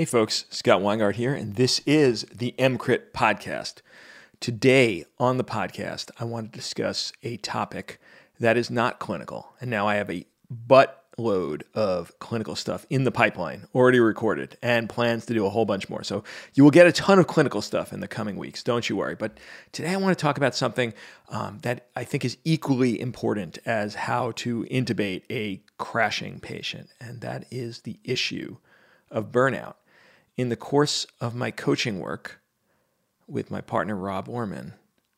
Hey folks, Scott Weingart here, and this is the EMCrit podcast. Today on the podcast, I want to discuss a topic that is not clinical. And now I have a buttload of clinical stuff in the pipeline, already recorded, and plans to do a whole bunch more. So you will get a ton of clinical stuff in the coming weeks. Don't you worry. But today I want to talk about something um, that I think is equally important as how to intubate a crashing patient, and that is the issue of burnout. In the course of my coaching work with my partner, Rob Orman,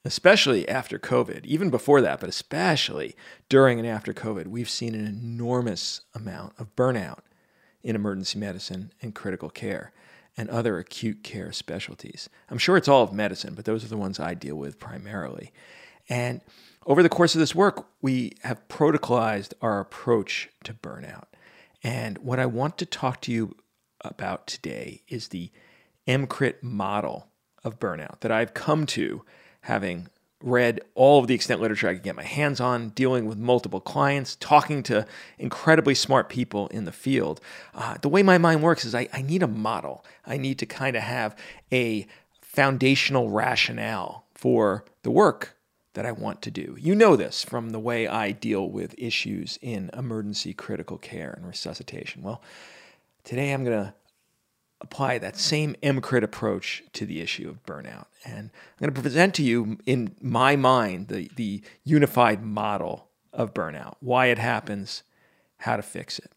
especially after COVID, even before that, but especially during and after COVID, we've seen an enormous amount of burnout in emergency medicine and critical care and other acute care specialties. I'm sure it's all of medicine, but those are the ones I deal with primarily. And over the course of this work, we have protocolized our approach to burnout. And what I want to talk to you about today is the EMCrit model of burnout that I've come to having read all of the extent literature I could get my hands on, dealing with multiple clients, talking to incredibly smart people in the field. Uh, the way my mind works is I, I need a model. I need to kind of have a foundational rationale for the work that I want to do. You know this from the way I deal with issues in emergency critical care and resuscitation. Well, today I'm going to apply that same EMCrit approach to the issue of burnout. And I'm going to present to you, in my mind, the, the unified model of burnout, why it happens, how to fix it.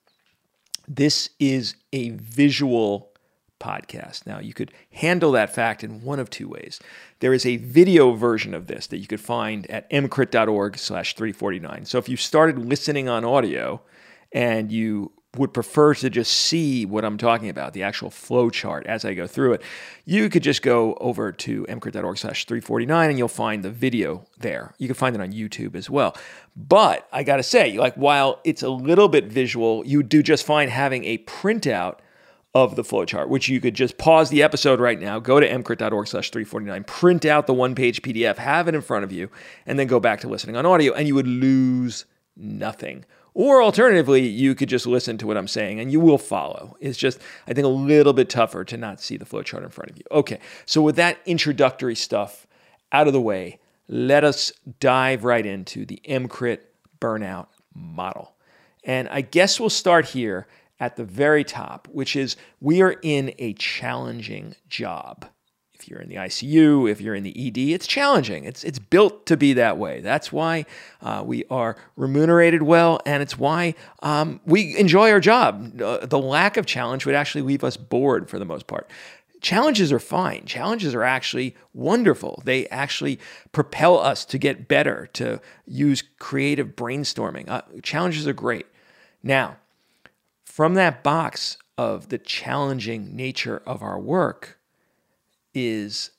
This is a visual podcast. Now, you could handle that fact in one of two ways. There is a video version of this that you could find at emcrit.org slash 349. So if you started listening on audio and you would prefer to just see what I'm talking about, the actual flow chart as I go through it, you could just go over to emcrit.org slash 349 and you'll find the video there. You can find it on YouTube as well. But I got to say, like, while it's a little bit visual, you do just fine having a printout of the flowchart, which you could just pause the episode right now, go to emcrit.org slash 349, print out the one page PDF, have it in front of you, and then go back to listening on audio, and you would lose nothing. Or alternatively, you could just listen to what I'm saying and you will follow. It's just, I think, a little bit tougher to not see the flowchart in front of you. Okay, so with that introductory stuff out of the way, let us dive right into the EMCrit burnout model. And I guess we'll start here at the very top, which is we are in a challenging job if you're in the ICU, if you're in the ED, it's challenging. It's, it's built to be that way. That's why uh, we are remunerated well, and it's why um, we enjoy our job. Uh, the lack of challenge would actually leave us bored for the most part. Challenges are fine. Challenges are actually wonderful. They actually propel us to get better, to use creative brainstorming. Uh, challenges are great. Now, from that box of the challenging nature of our work, is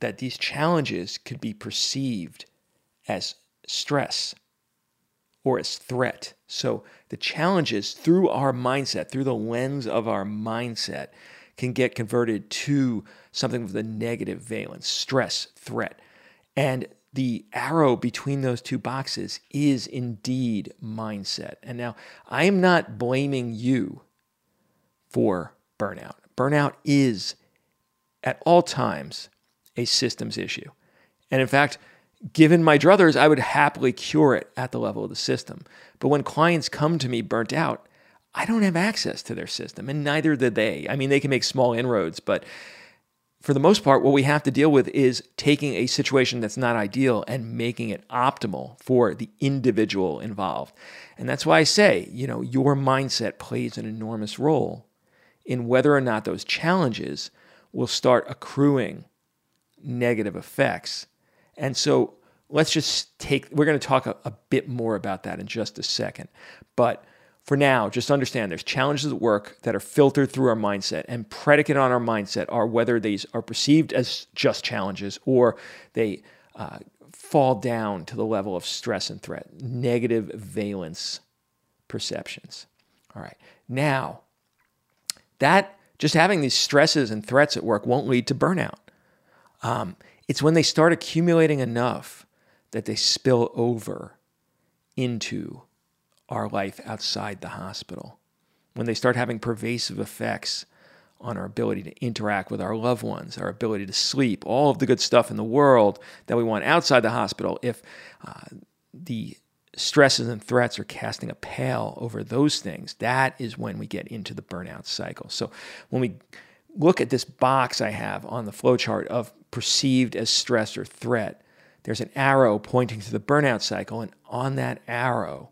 that these challenges could be perceived as stress or as threat. So the challenges through our mindset, through the lens of our mindset, can get converted to something with a negative valence stress, threat. And the arrow between those two boxes is indeed mindset. And now I am not blaming you for burnout. Burnout is at all times a systems issue. And in fact, given my druthers, I would happily cure it at the level of the system. But when clients come to me burnt out, I don't have access to their system, and neither do they. I mean, they can make small inroads, but for the most part, what we have to deal with is taking a situation that's not ideal and making it optimal for the individual involved. And that's why I say, you know, your mindset plays an enormous role in whether or not those challenges will start accruing negative effects. And so let's just take, we're going to talk a, a, bit more about that in just a second. But for now, just understand there's challenges at work that are filtered through our mindset, and predicate on our mindset are whether these are perceived as just challenges or they uh, fall down to the level of stress and threat, negative valence perceptions. All right. Now, that just having these stresses and threats at work won't lead to burnout. Um, it's when they start accumulating enough that they spill over into our life outside the hospital. When they start having pervasive effects on our ability to interact with our loved ones, our ability to sleep, all of the good stuff in the world that we want outside the hospital, if uh, the stresses and threats are casting a pale over those things, that is when we get into the burnout cycle. So when we look at this box I have on the flowchart of perceived as stress or threat, there's an arrow pointing to the burnout cycle, and on that arrow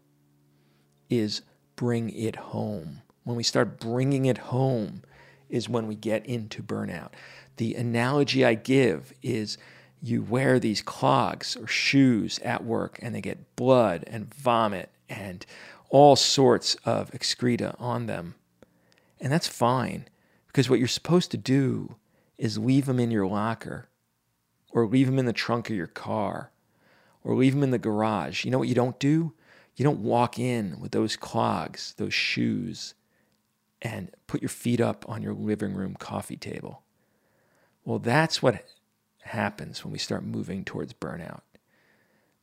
is bring it home. When we start bringing it home, is when we get into burnout. The analogy I give is you wear these clogs or shoes at work and they get blood and vomit and all sorts of excreta on them. And that's fine because what you're supposed to do is leave them in your locker or leave them in the trunk of your car or leave them in the garage. You know what you don't do? You don't walk in with those clogs, those shoes, and put your feet up on your living room coffee table. Well, that's what happens when we start moving towards burnout.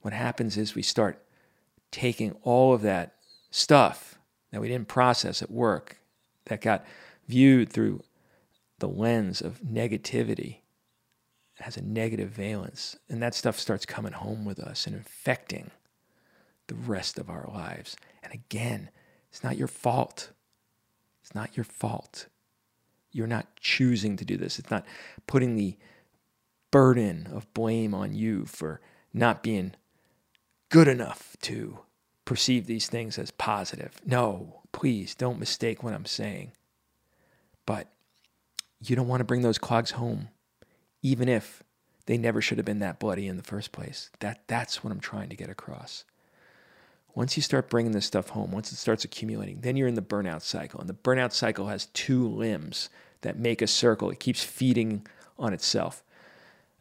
What happens is we start taking all of that stuff that we didn't process at work, that got viewed through the lens of negativity, has a negative valence, and that stuff starts coming home with us and infecting the rest of our lives. And again, it's not your fault. It's not your fault. You're not choosing to do this. It's not putting the burden of blame on you for not being good enough to perceive these things as positive. No, please don't mistake what I'm saying. But you don't want to bring those clogs home, even if they never should have been that bloody in the first place. That, that's what I'm trying to get across. Once you start bringing this stuff home, once it starts accumulating, then you're in the burnout cycle. And the burnout cycle has two limbs that make a circle. It keeps feeding on itself.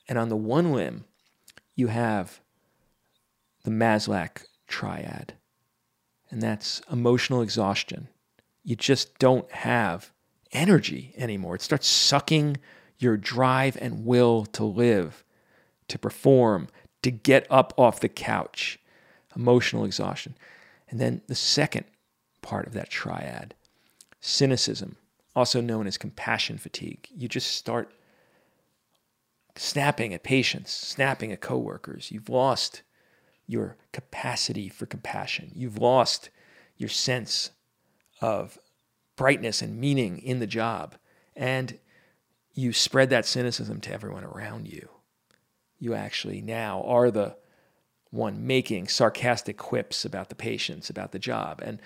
And on the one limb, you have the Maslach triad, and that's emotional exhaustion. You just don't have energy anymore. It starts sucking your drive and will to live, to perform, to get up off the couch emotional exhaustion. And then the second part of that triad, cynicism, also known as compassion fatigue. You just start snapping at patients, snapping at coworkers. You've lost your capacity for compassion. You've lost your sense of brightness and meaning in the job. And you spread that cynicism to everyone around you. You actually now are the one making sarcastic quips about the patients, about the job. And,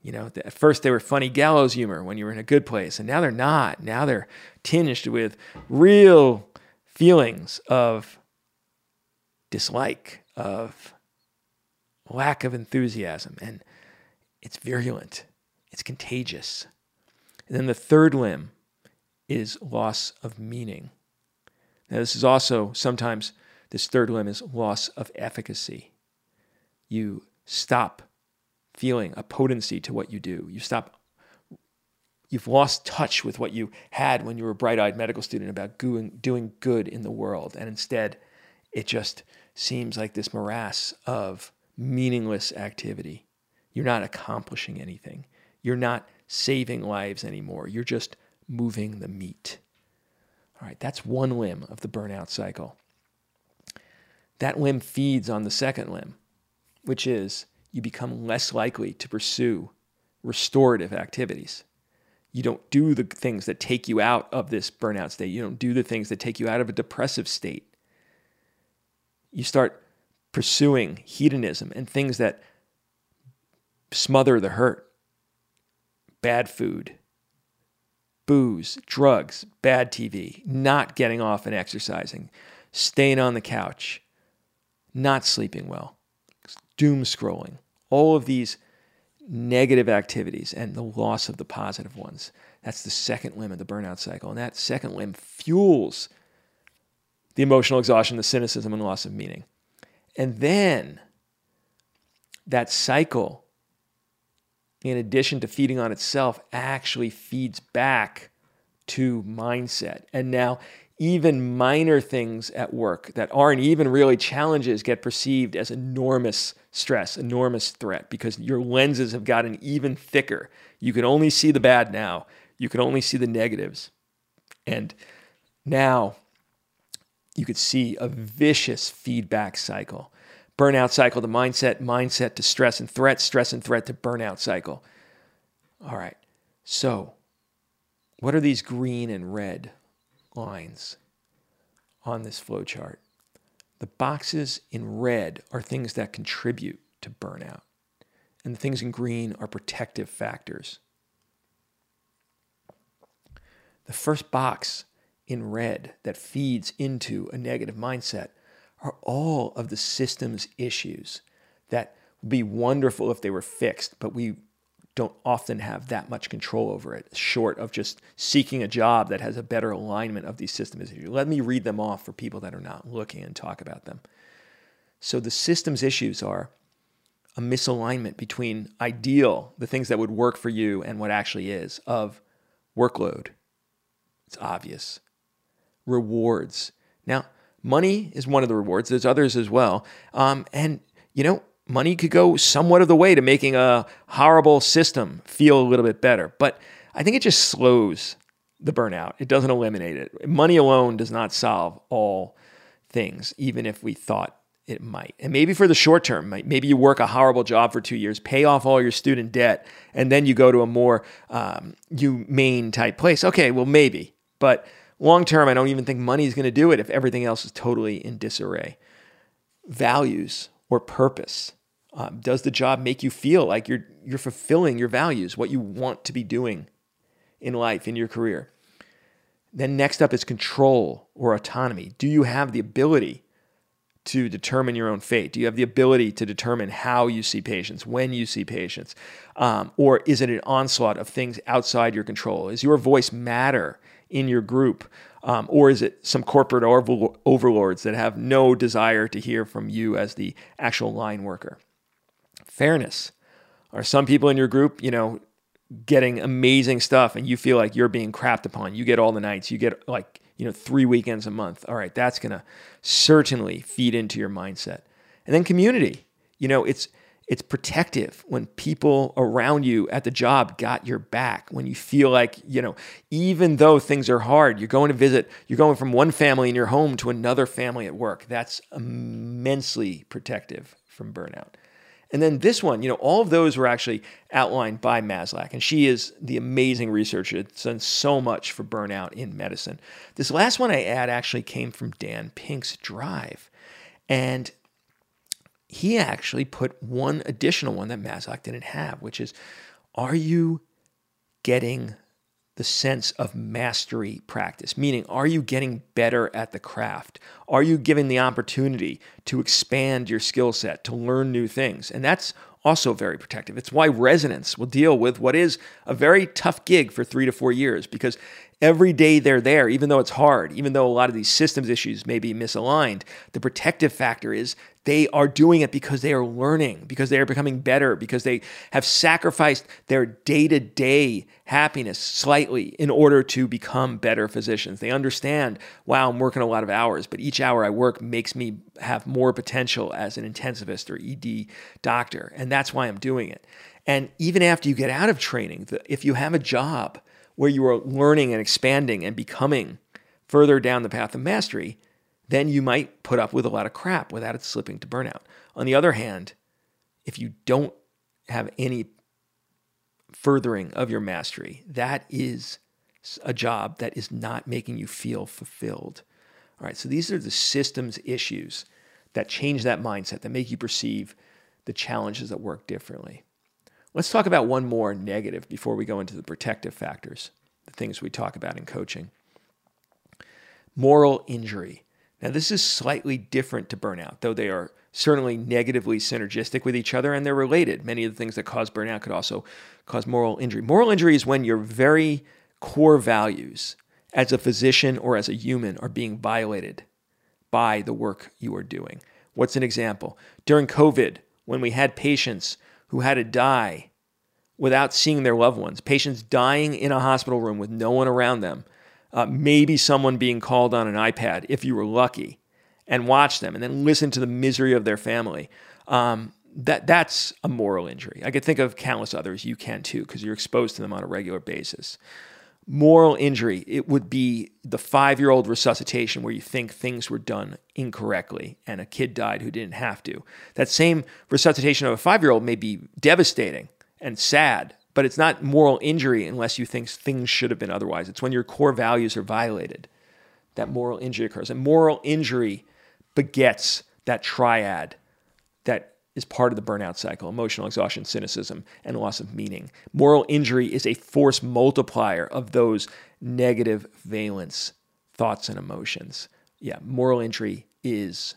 you know, at first they were funny gallows humor when you were in a good place, and now they're not. Now they're tinged with real feelings of dislike, of lack of enthusiasm, and it's virulent, it's contagious. And then the third limb is loss of meaning. Now, this is also sometimes this third limb is loss of efficacy. You stop feeling a potency to what you do. You stop you've lost touch with what you had when you were a bright-eyed medical student about doing, doing good in the world and instead it just seems like this morass of meaningless activity. You're not accomplishing anything. You're not saving lives anymore. You're just moving the meat. All right, that's one limb of the burnout cycle that limb feeds on the second limb, which is you become less likely to pursue restorative activities. You don't do the things that take you out of this burnout state. You don't do the things that take you out of a depressive state. You start pursuing hedonism and things that smother the hurt. Bad food, booze, drugs, bad TV, not getting off and exercising, staying on the couch, not sleeping well, doom scrolling, all of these negative activities and the loss of the positive ones. That's the second limb of the burnout cycle. And that second limb fuels the emotional exhaustion, the cynicism, and loss of meaning. And then that cycle, in addition to feeding on itself, actually feeds back to mindset. And now even minor things at work that aren't even really challenges get perceived as enormous stress, enormous threat, because your lenses have gotten even thicker. You can only see the bad now, you can only see the negatives. And now you could see a vicious feedback cycle. Burnout cycle to mindset, mindset to stress and threat, stress and threat to burnout cycle. All right. So, what are these green and red lines on this flowchart. The boxes in red are things that contribute to burnout, and the things in green are protective factors. The first box in red that feeds into a negative mindset are all of the systems issues that would be wonderful if they were fixed, but we don't often have that much control over it, short of just seeking a job that has a better alignment of these systems. Let me read them off for people that are not looking and talk about them. So the systems issues are a misalignment between ideal, the things that would work for you, and what actually is, of workload. It's obvious. Rewards. Now, money is one of the rewards. There's others as well. Um, and, you know, money could go somewhat of the way to making a horrible system feel a little bit better. But I think it just slows the burnout. It doesn't eliminate it. Money alone does not solve all things, even if we thought it might. And maybe for the short term, maybe you work a horrible job for two years, pay off all your student debt, and then you go to a more um, humane type place. Okay, well, maybe. But long term, I don't even think money is going to do it if everything else is totally in disarray. Values or purpose. Um, does the job make you feel like you're you're fulfilling your values, what you want to be doing in life, in your career? Then next up is control or autonomy. Do you have the ability to determine your own fate? Do you have the ability to determine how you see patients, when you see patients? Um, or is it an onslaught of things outside your control? Is your voice matter in your group? Um, or is it some corporate overlords that have no desire to hear from you as the actual line worker? Fairness. Are some people in your group, you know, getting amazing stuff and you feel like you're being crapped upon? You get all the nights, you get like, you know, three weekends a month. All right, that's going to certainly feed into your mindset. And then community. You know, it's it's protective when people around you at the job got your back when you feel like you know even though things are hard you're going to visit you're going from one family in your home to another family at work that's immensely protective from burnout and then this one, you know, all of those were actually outlined by Maslach, and she is the amazing researcher that's done so much for burnout in medicine. This last one I add actually came from Dan Pink's Drive. And he actually put one additional one that Maslach didn't have, which is are you getting the sense of mastery practice? Meaning, are you getting better at the craft? Are you given the opportunity to expand your skill set, to learn new things? And that's also very protective. It's why residents will deal with what is a very tough gig for three to four years because every day they're there, even though it's hard, even though a lot of these systems issues may be misaligned, the protective factor is they are doing it because they are learning, because they are becoming better, because they have sacrificed their day to day happiness slightly in order to become better physicians. They understand, wow, I'm working a lot of hours, but each hour I work makes me have more potential as an intensivist or ED doctor. And that's why I'm doing it. And even after you get out of training, if you have a job where you are learning and expanding and becoming further down the path of mastery, then you might put up with a lot of crap without it slipping to burnout. On the other hand, if you don't have any furthering of your mastery, that is a job that is not making you feel fulfilled. All right, so these are the systems issues that change that mindset, that make you perceive the challenges that work differently. Let's talk about one more negative before we go into the protective factors, the things we talk about in coaching. Moral injury. Now, this is slightly different to burnout, though they are certainly negatively synergistic with each other and they're related. Many of the things that cause burnout could also cause moral injury. Moral injury is when your very core values as a physician or as a human are being violated by the work you are doing. What's an example? During COVID, when we had patients who had to die without seeing their loved ones, patients dying in a hospital room with no one around them, uh, maybe someone being called on an iPad if you were lucky, and watch them and then listen to the misery of their family. Um, that that's a moral injury. I could think of countless others. You can too, because you're exposed to them on a regular basis. Moral injury, it would be the five year old resuscitation where you think things were done incorrectly and a kid died who didn't have to. That same resuscitation of a five year old may be devastating and sad, but it's not moral injury unless you think things should have been otherwise. It's when your core values are violated that moral injury occurs. And moral injury begets that triad is part of the burnout cycle emotional exhaustion, cynicism, and loss of meaning. Moral injury is a force multiplier of those negative valence thoughts and emotions. Yeah, moral injury is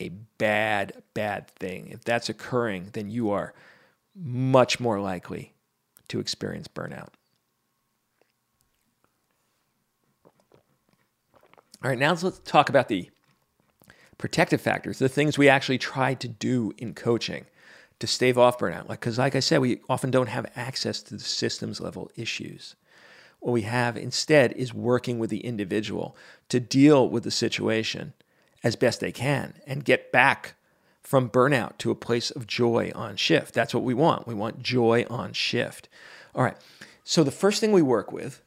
a bad, bad thing. If that's occurring, then you are much more likely to experience burnout. All right, now let's talk about the protective factors, the things we actually try to do in coaching to stave off burnout. Like, because like I said, we often don't have access to the systems level issues. What we have instead is working with the individual to deal with the situation as best they can and get back from burnout to a place of joy on shift. That's what we want. We want joy on shift. All right. So the first thing we work with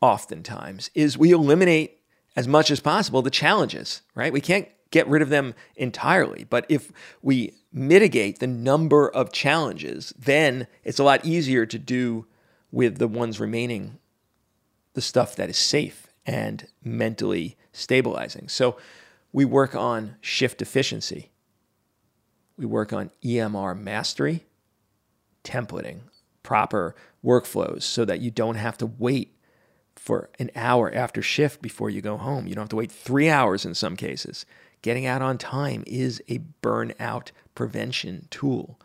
oftentimes is we eliminate as much as possible the challenges, right? We can't get rid of them entirely. But if we mitigate the number of challenges, then it's a lot easier to do with the ones remaining the stuff that is safe and mentally stabilizing. So we work on shift efficiency. We work on EMR mastery, templating, proper workflows so that you don't have to wait for an hour after shift before you go home. You don't have to wait three hours in some cases. Getting out on time is a burnout prevention tool.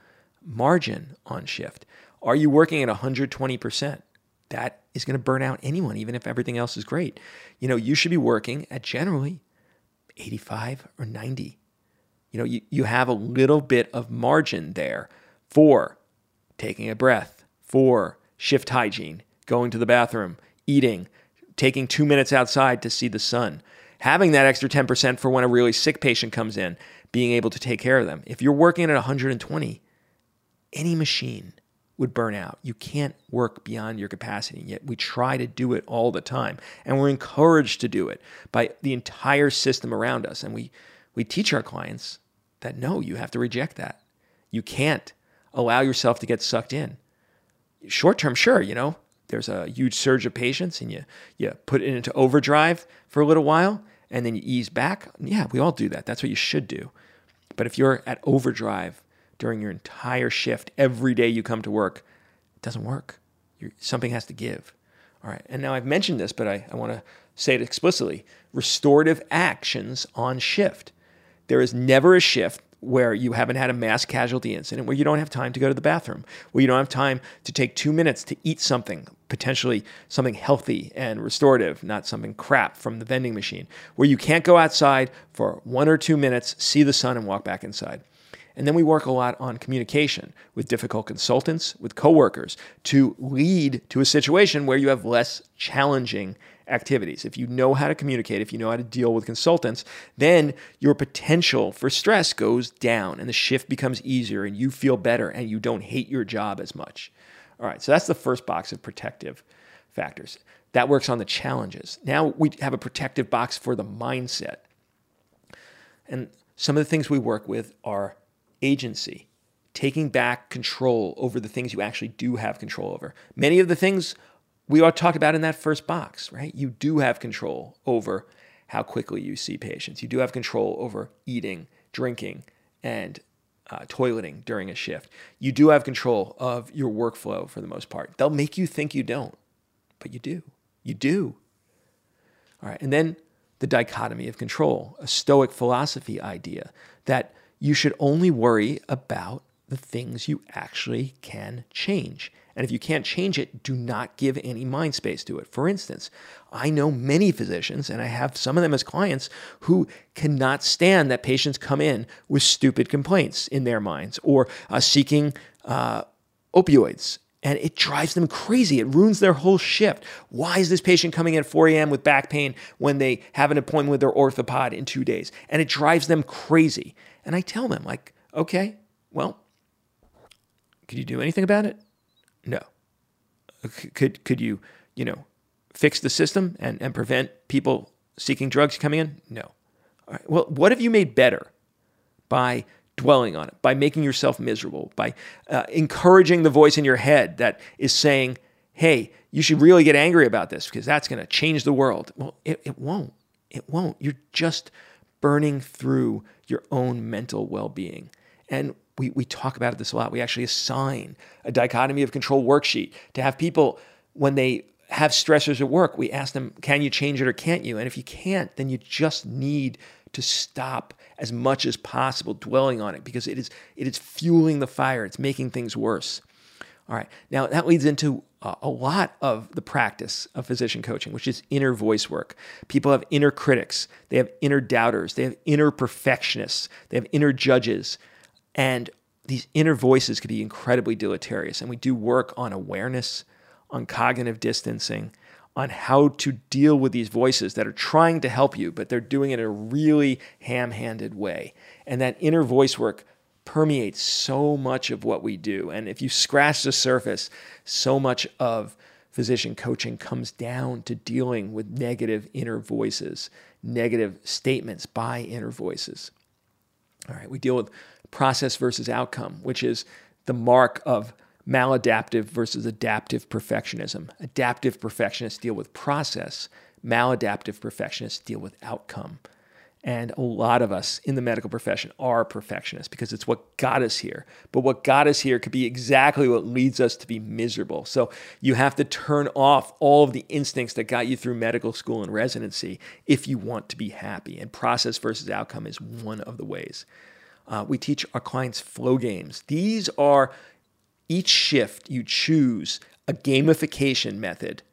Margin on shift. Are you working at 120%? That is going to burn out anyone, even if everything else is great. You know, you should be working at generally 85 or 90. You know, you, you have a little bit of margin there for taking a breath, for shift hygiene, going to the bathroom, eating, taking two minutes outside to see the sun, having that extra 10% for when a really sick patient comes in, being able to take care of them. If you're working at 120, any machine would burn out. You can't work beyond your capacity. Yet we try to do it all the time. And we're encouraged to do it by the entire system around us. And we, we teach our clients that no, you have to reject that. You can't allow yourself to get sucked in. Short term, sure, you know, there's a huge surge of patients and you, you put it into overdrive for a little while and then you ease back, yeah, we all do that. That's what you should do. But if you're at overdrive during your entire shift, every day you come to work, it doesn't work. You're, something has to give. All right. And now I've mentioned this, but I, I want to say it explicitly restorative actions on shift. There is never a shift where you haven't had a mass casualty incident, where you don't have time to go to the bathroom, where you don't have time to take two minutes to eat something, potentially something healthy and restorative, not something crap from the vending machine, where you can't go outside for one or two minutes, see the sun, and walk back inside. And then we work a lot on communication with difficult consultants, with coworkers to lead to a situation where you have less challenging activities. If you know how to communicate, if you know how to deal with consultants, then your potential for stress goes down and the shift becomes easier and you feel better and you don't hate your job as much. All right, so that's the first box of protective factors. That works on the challenges. Now we have a protective box for the mindset. And some of the things we work with are agency, taking back control over the things you actually do have control over. Many of the things we all talked about in that first box, right? You do have control over how quickly you see patients. You do have control over eating, drinking, and uh, toileting during a shift. You do have control of your workflow for the most part. They'll make you think you don't, but you do. You do. All right. And then the dichotomy of control, a Stoic philosophy idea that you should only worry about the things you actually can change. And if you can't change it, do not give any mind space to it. For instance, I know many physicians, and I have some of them as clients, who cannot stand that patients come in with stupid complaints in their minds or uh, seeking uh, opioids. And it drives them crazy. It ruins their whole shift. Why is this patient coming in at 4 a.m. with back pain when they have an appointment with their orthopod in two days? And it drives them crazy. And I tell them, like, okay, well, could you do anything about it? No. Could could you, you know, fix the system and, and prevent people seeking drugs coming in? No. All right. Well, what have you made better by dwelling on it, by making yourself miserable, by uh, encouraging the voice in your head that is saying, hey, you should really get angry about this because that's going to change the world? Well, it, it won't. It won't. You're just burning through your own mental well being. And we, we talk about it this a lot. We actually assign a dichotomy of control worksheet to have people, when they have stressors at work, we ask them, can you change it or can't you? And if you can't, then you just need to stop as much as possible dwelling on it because it is it is fueling the fire. It's making things worse. All right. Now that leads into uh, a lot of the practice of physician coaching, which is inner voice work. People have inner critics, they have inner doubters, they have inner perfectionists, they have inner judges. And these inner voices could be incredibly deleterious. And we do work on awareness, on cognitive distancing, on how to deal with these voices that are trying to help you, but they're doing it in a really ham handed way. And that inner voice work permeates so much of what we do. And if you scratch the surface, so much of physician coaching comes down to dealing with negative inner voices, negative statements by inner voices. All right, we deal with process versus outcome, which is the mark of maladaptive versus adaptive perfectionism. Adaptive perfectionists deal with process, maladaptive perfectionists deal with outcome. And a lot of us in the medical profession are perfectionists because it's what got us here. But what got us here could be exactly what leads us to be miserable. So you have to turn off all of the instincts that got you through medical school and residency if you want to be happy. And process versus outcome is one of the ways. Uh, we teach our clients flow games. These are each shift you choose a gamification method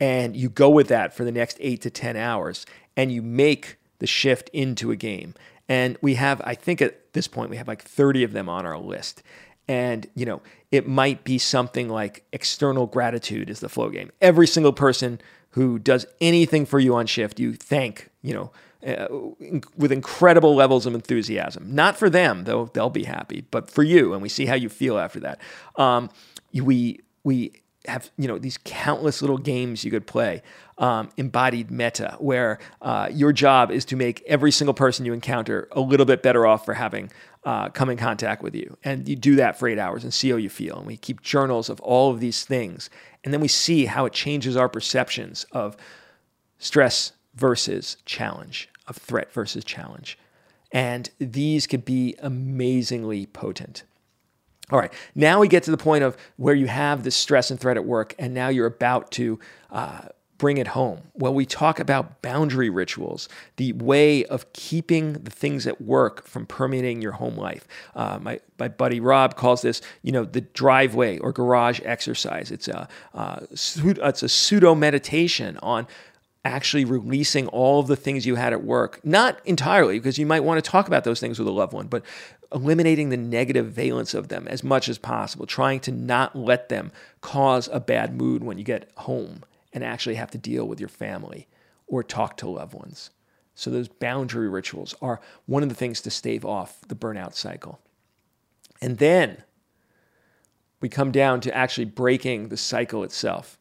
and you go with that for the next eight to 10 hours and you make the shift into a game. And we have, I think at this point, we have like 30 of them on our list. And, you know, it might be something like external gratitude is the flow game. Every single person who does anything for you on shift, you thank, you know, uh, with incredible levels of enthusiasm. Not for them, though they'll be happy, but for you, and we see how you feel after that. Um, we we have you know these countless little games you could play. Um, embodied meta, where uh, your job is to make every single person you encounter a little bit better off for having uh, come in contact with you. And you do that for eight hours and see how you feel. And we keep journals of all of these things. And then we see how it changes our perceptions of stress versus challenge of threat versus challenge. And these could be amazingly potent. All right, now we get to the point of where you have this stress and threat at work, and now you're about to uh, bring it home. Well, we talk about boundary rituals, the way of keeping the things at work from permeating your home life. Uh, my, my buddy Rob calls this, you know, the driveway or garage exercise. It's a, uh, it's a pseudo meditation on actually releasing all of the things you had at work. Not entirely, because you might want to talk about those things with a loved one, but eliminating the negative valence of them as much as possible, trying to not let them cause a bad mood when you get home and actually have to deal with your family or talk to loved ones. So, those boundary rituals are one of the things to stave off the burnout cycle. And then we come down to actually breaking the cycle itself.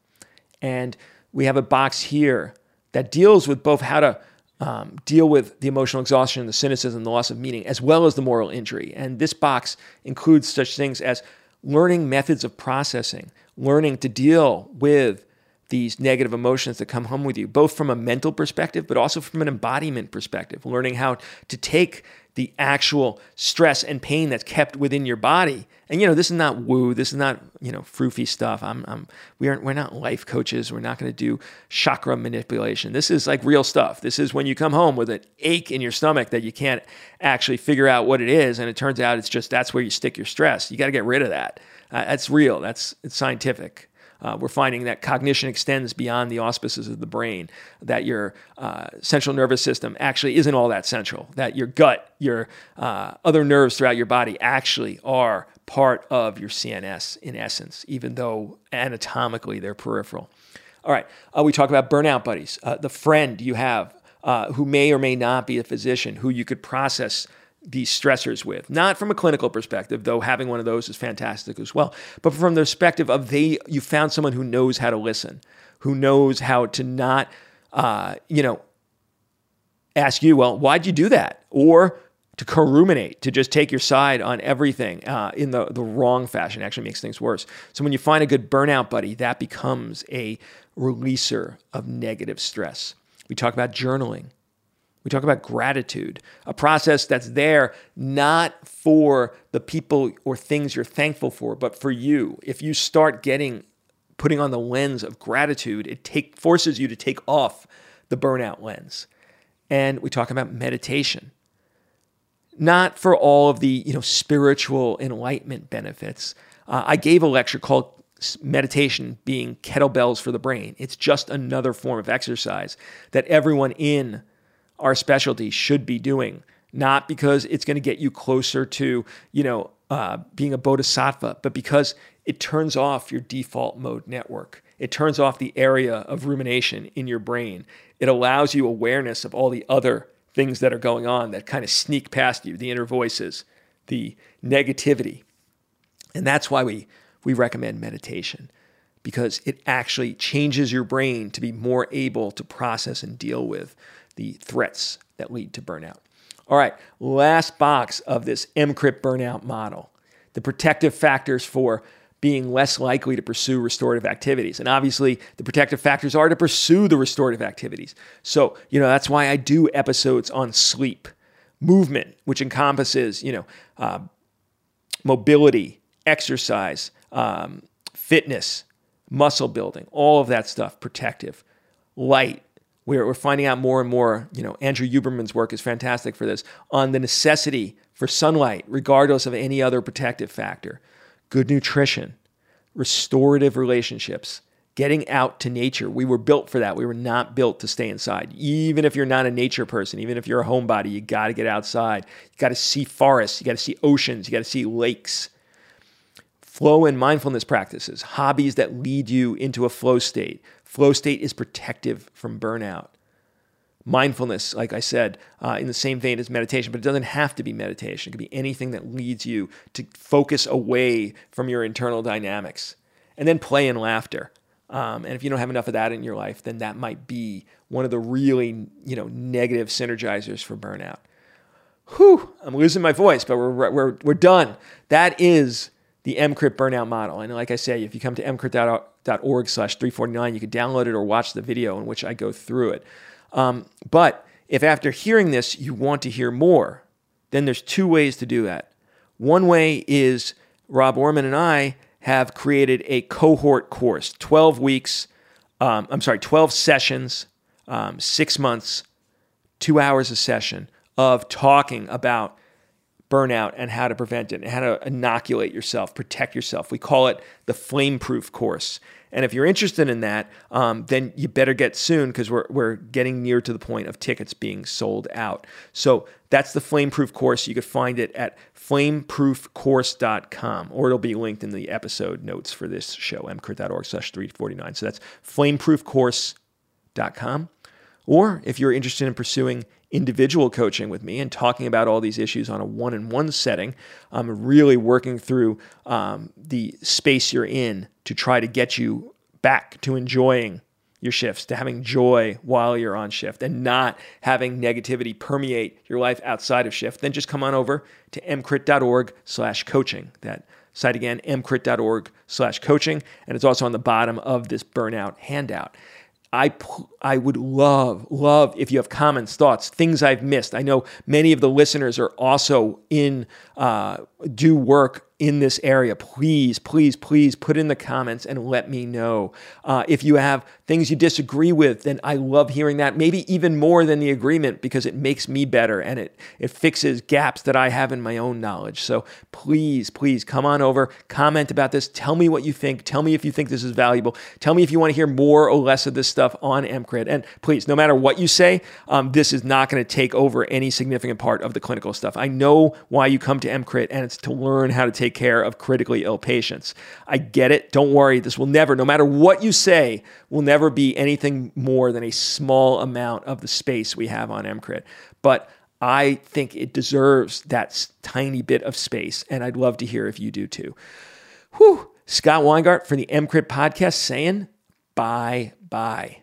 And we have a box here that deals with both how to um, deal with the emotional exhaustion, the cynicism, the loss of meaning, as well as the moral injury. And this box includes such things as learning methods of processing, learning to deal with these negative emotions that come home with you, both from a mental perspective, but also from an embodiment perspective, learning how to take the actual stress and pain that's kept within your body. And you know, this is not woo. This is not you know froofy stuff. I'm, I'm we aren't we're not life coaches. We're not going to do chakra manipulation. This is like real stuff. This is when you come home with an ache in your stomach that you can't actually figure out what it is, and it turns out it's just that's where you stick your stress. You got to get rid of that. Uh, that's real. That's it's scientific. Uh, we're finding that cognition extends beyond the auspices of the brain, that your uh, central nervous system actually isn't all that central, that your gut, your uh, other nerves throughout your body actually are part of your CNS in essence, even though anatomically they're peripheral. All right, uh, we talk about burnout buddies, uh, the friend you have uh, who may or may not be a physician, who you could process these stressors with. Not from a clinical perspective, though having one of those is fantastic as well, but from the perspective of they you found someone who knows how to listen, who knows how to not uh, you know ask you, well, why'd you do that? Or to co-ruminate, to just take your side on everything uh, in the, the wrong fashion actually makes things worse. So when you find a good burnout buddy, that becomes a releaser of negative stress. We talk about journaling. We talk about gratitude, a process that's there not for the people or things you're thankful for, but for you. If you start getting putting on the lens of gratitude, it take forces you to take off the burnout lens. And we talk about meditation. Not for all of the, you know, spiritual enlightenment benefits. Uh, I gave a lecture called meditation being kettlebells for the brain. It's just another form of exercise that everyone in our specialty should be doing, not because it's going to get you closer to, you know, uh, being a bodhisattva, but because it turns off your default mode network. It turns off the area of rumination in your brain. It allows you awareness of all the other things that are going on that kind of sneak past you, the inner voices, the negativity. And that's why we, we recommend meditation because it actually changes your brain to be more able to process and deal with the threats that lead to burnout. All right, last box of this EMCrit burnout model the protective factors for being less likely to pursue restorative activities. And obviously, the protective factors are to pursue the restorative activities. So, you know, that's why I do episodes on sleep, movement, which encompasses, you know, uh, mobility, exercise, um, fitness, muscle building, all of that stuff, protective, light, we're, we're finding out more and more, you know, Andrew Huberman's work is fantastic for this, on the necessity for sunlight, regardless of any other protective factor. Good nutrition, restorative relationships, getting out to nature. We were built for that. We were not built to stay inside. Even if you're not a nature person, even if you're a homebody, you got to get outside. You got to see forests, you got to see oceans, you got to see lakes. Flow and mindfulness practices, hobbies that lead you into a flow state, Flow state is protective from burnout. Mindfulness, like I said, uh, in the same vein as meditation, but it doesn't have to be meditation. It could be anything that leads you to focus away from your internal dynamics. And then play and laughter. Um, and if you don't have enough of that in your life, then that might be one of the really, you know, negative synergizers for burnout. Whew, I'm losing my voice, but we're, we're, we're done. That is the EMCrit burnout model. And like I say, if you come to emcrit.org slash 349, you can download it or watch the video in which I go through it. Um, but if after hearing this, you want to hear more, then there's two ways to do that. One way is Rob Orman and I have created a cohort course, 12 weeks, um, I'm sorry, 12 sessions, um, six months, two hours a session of talking about burnout and how to prevent it and how to inoculate yourself, protect yourself. We call it the flameproof course. And if you're interested in that, um, then you better get soon because we're, we're getting near to the point of tickets being sold out. So that's the flameproof course. You could find it at flameproofcourse.com or it'll be linked in the episode notes for this show, emcrit.org slash 349. So that's flameproofcourse.com. Or if you're interested in pursuing individual coaching with me and talking about all these issues on a one on one setting. I'm really working through um, the space you're in to try to get you back to enjoying your shifts, to having joy while you're on shift and not having negativity permeate your life outside of shift, then just come on over to emcrit.org slash coaching. That site again, emcrit.org slash coaching. And it's also on the bottom of this burnout handout. I, I would love, love if you have comments, thoughts, things I've missed. I know many of the listeners are also in, uh, do work in this area, please, please, please put in the comments and let me know. Uh, if you have things you disagree with, then I love hearing that, maybe even more than the agreement because it makes me better and it, it fixes gaps that I have in my own knowledge. So please, please come on over, comment about this, tell me what you think, tell me if you think this is valuable, tell me if you want to hear more or less of this stuff on EMCrit. And please, no matter what you say, um, this is not going to take over any significant part of the clinical stuff. I know why you come to EMCrit, and it's to learn how to take take care of critically ill patients. I get it. Don't worry. This will never, no matter what you say, will never be anything more than a small amount of the space we have on EMCrit. But I think it deserves that tiny bit of space, and I'd love to hear if you do too. Whew. Scott Weingart for the EMCrit podcast saying bye bye.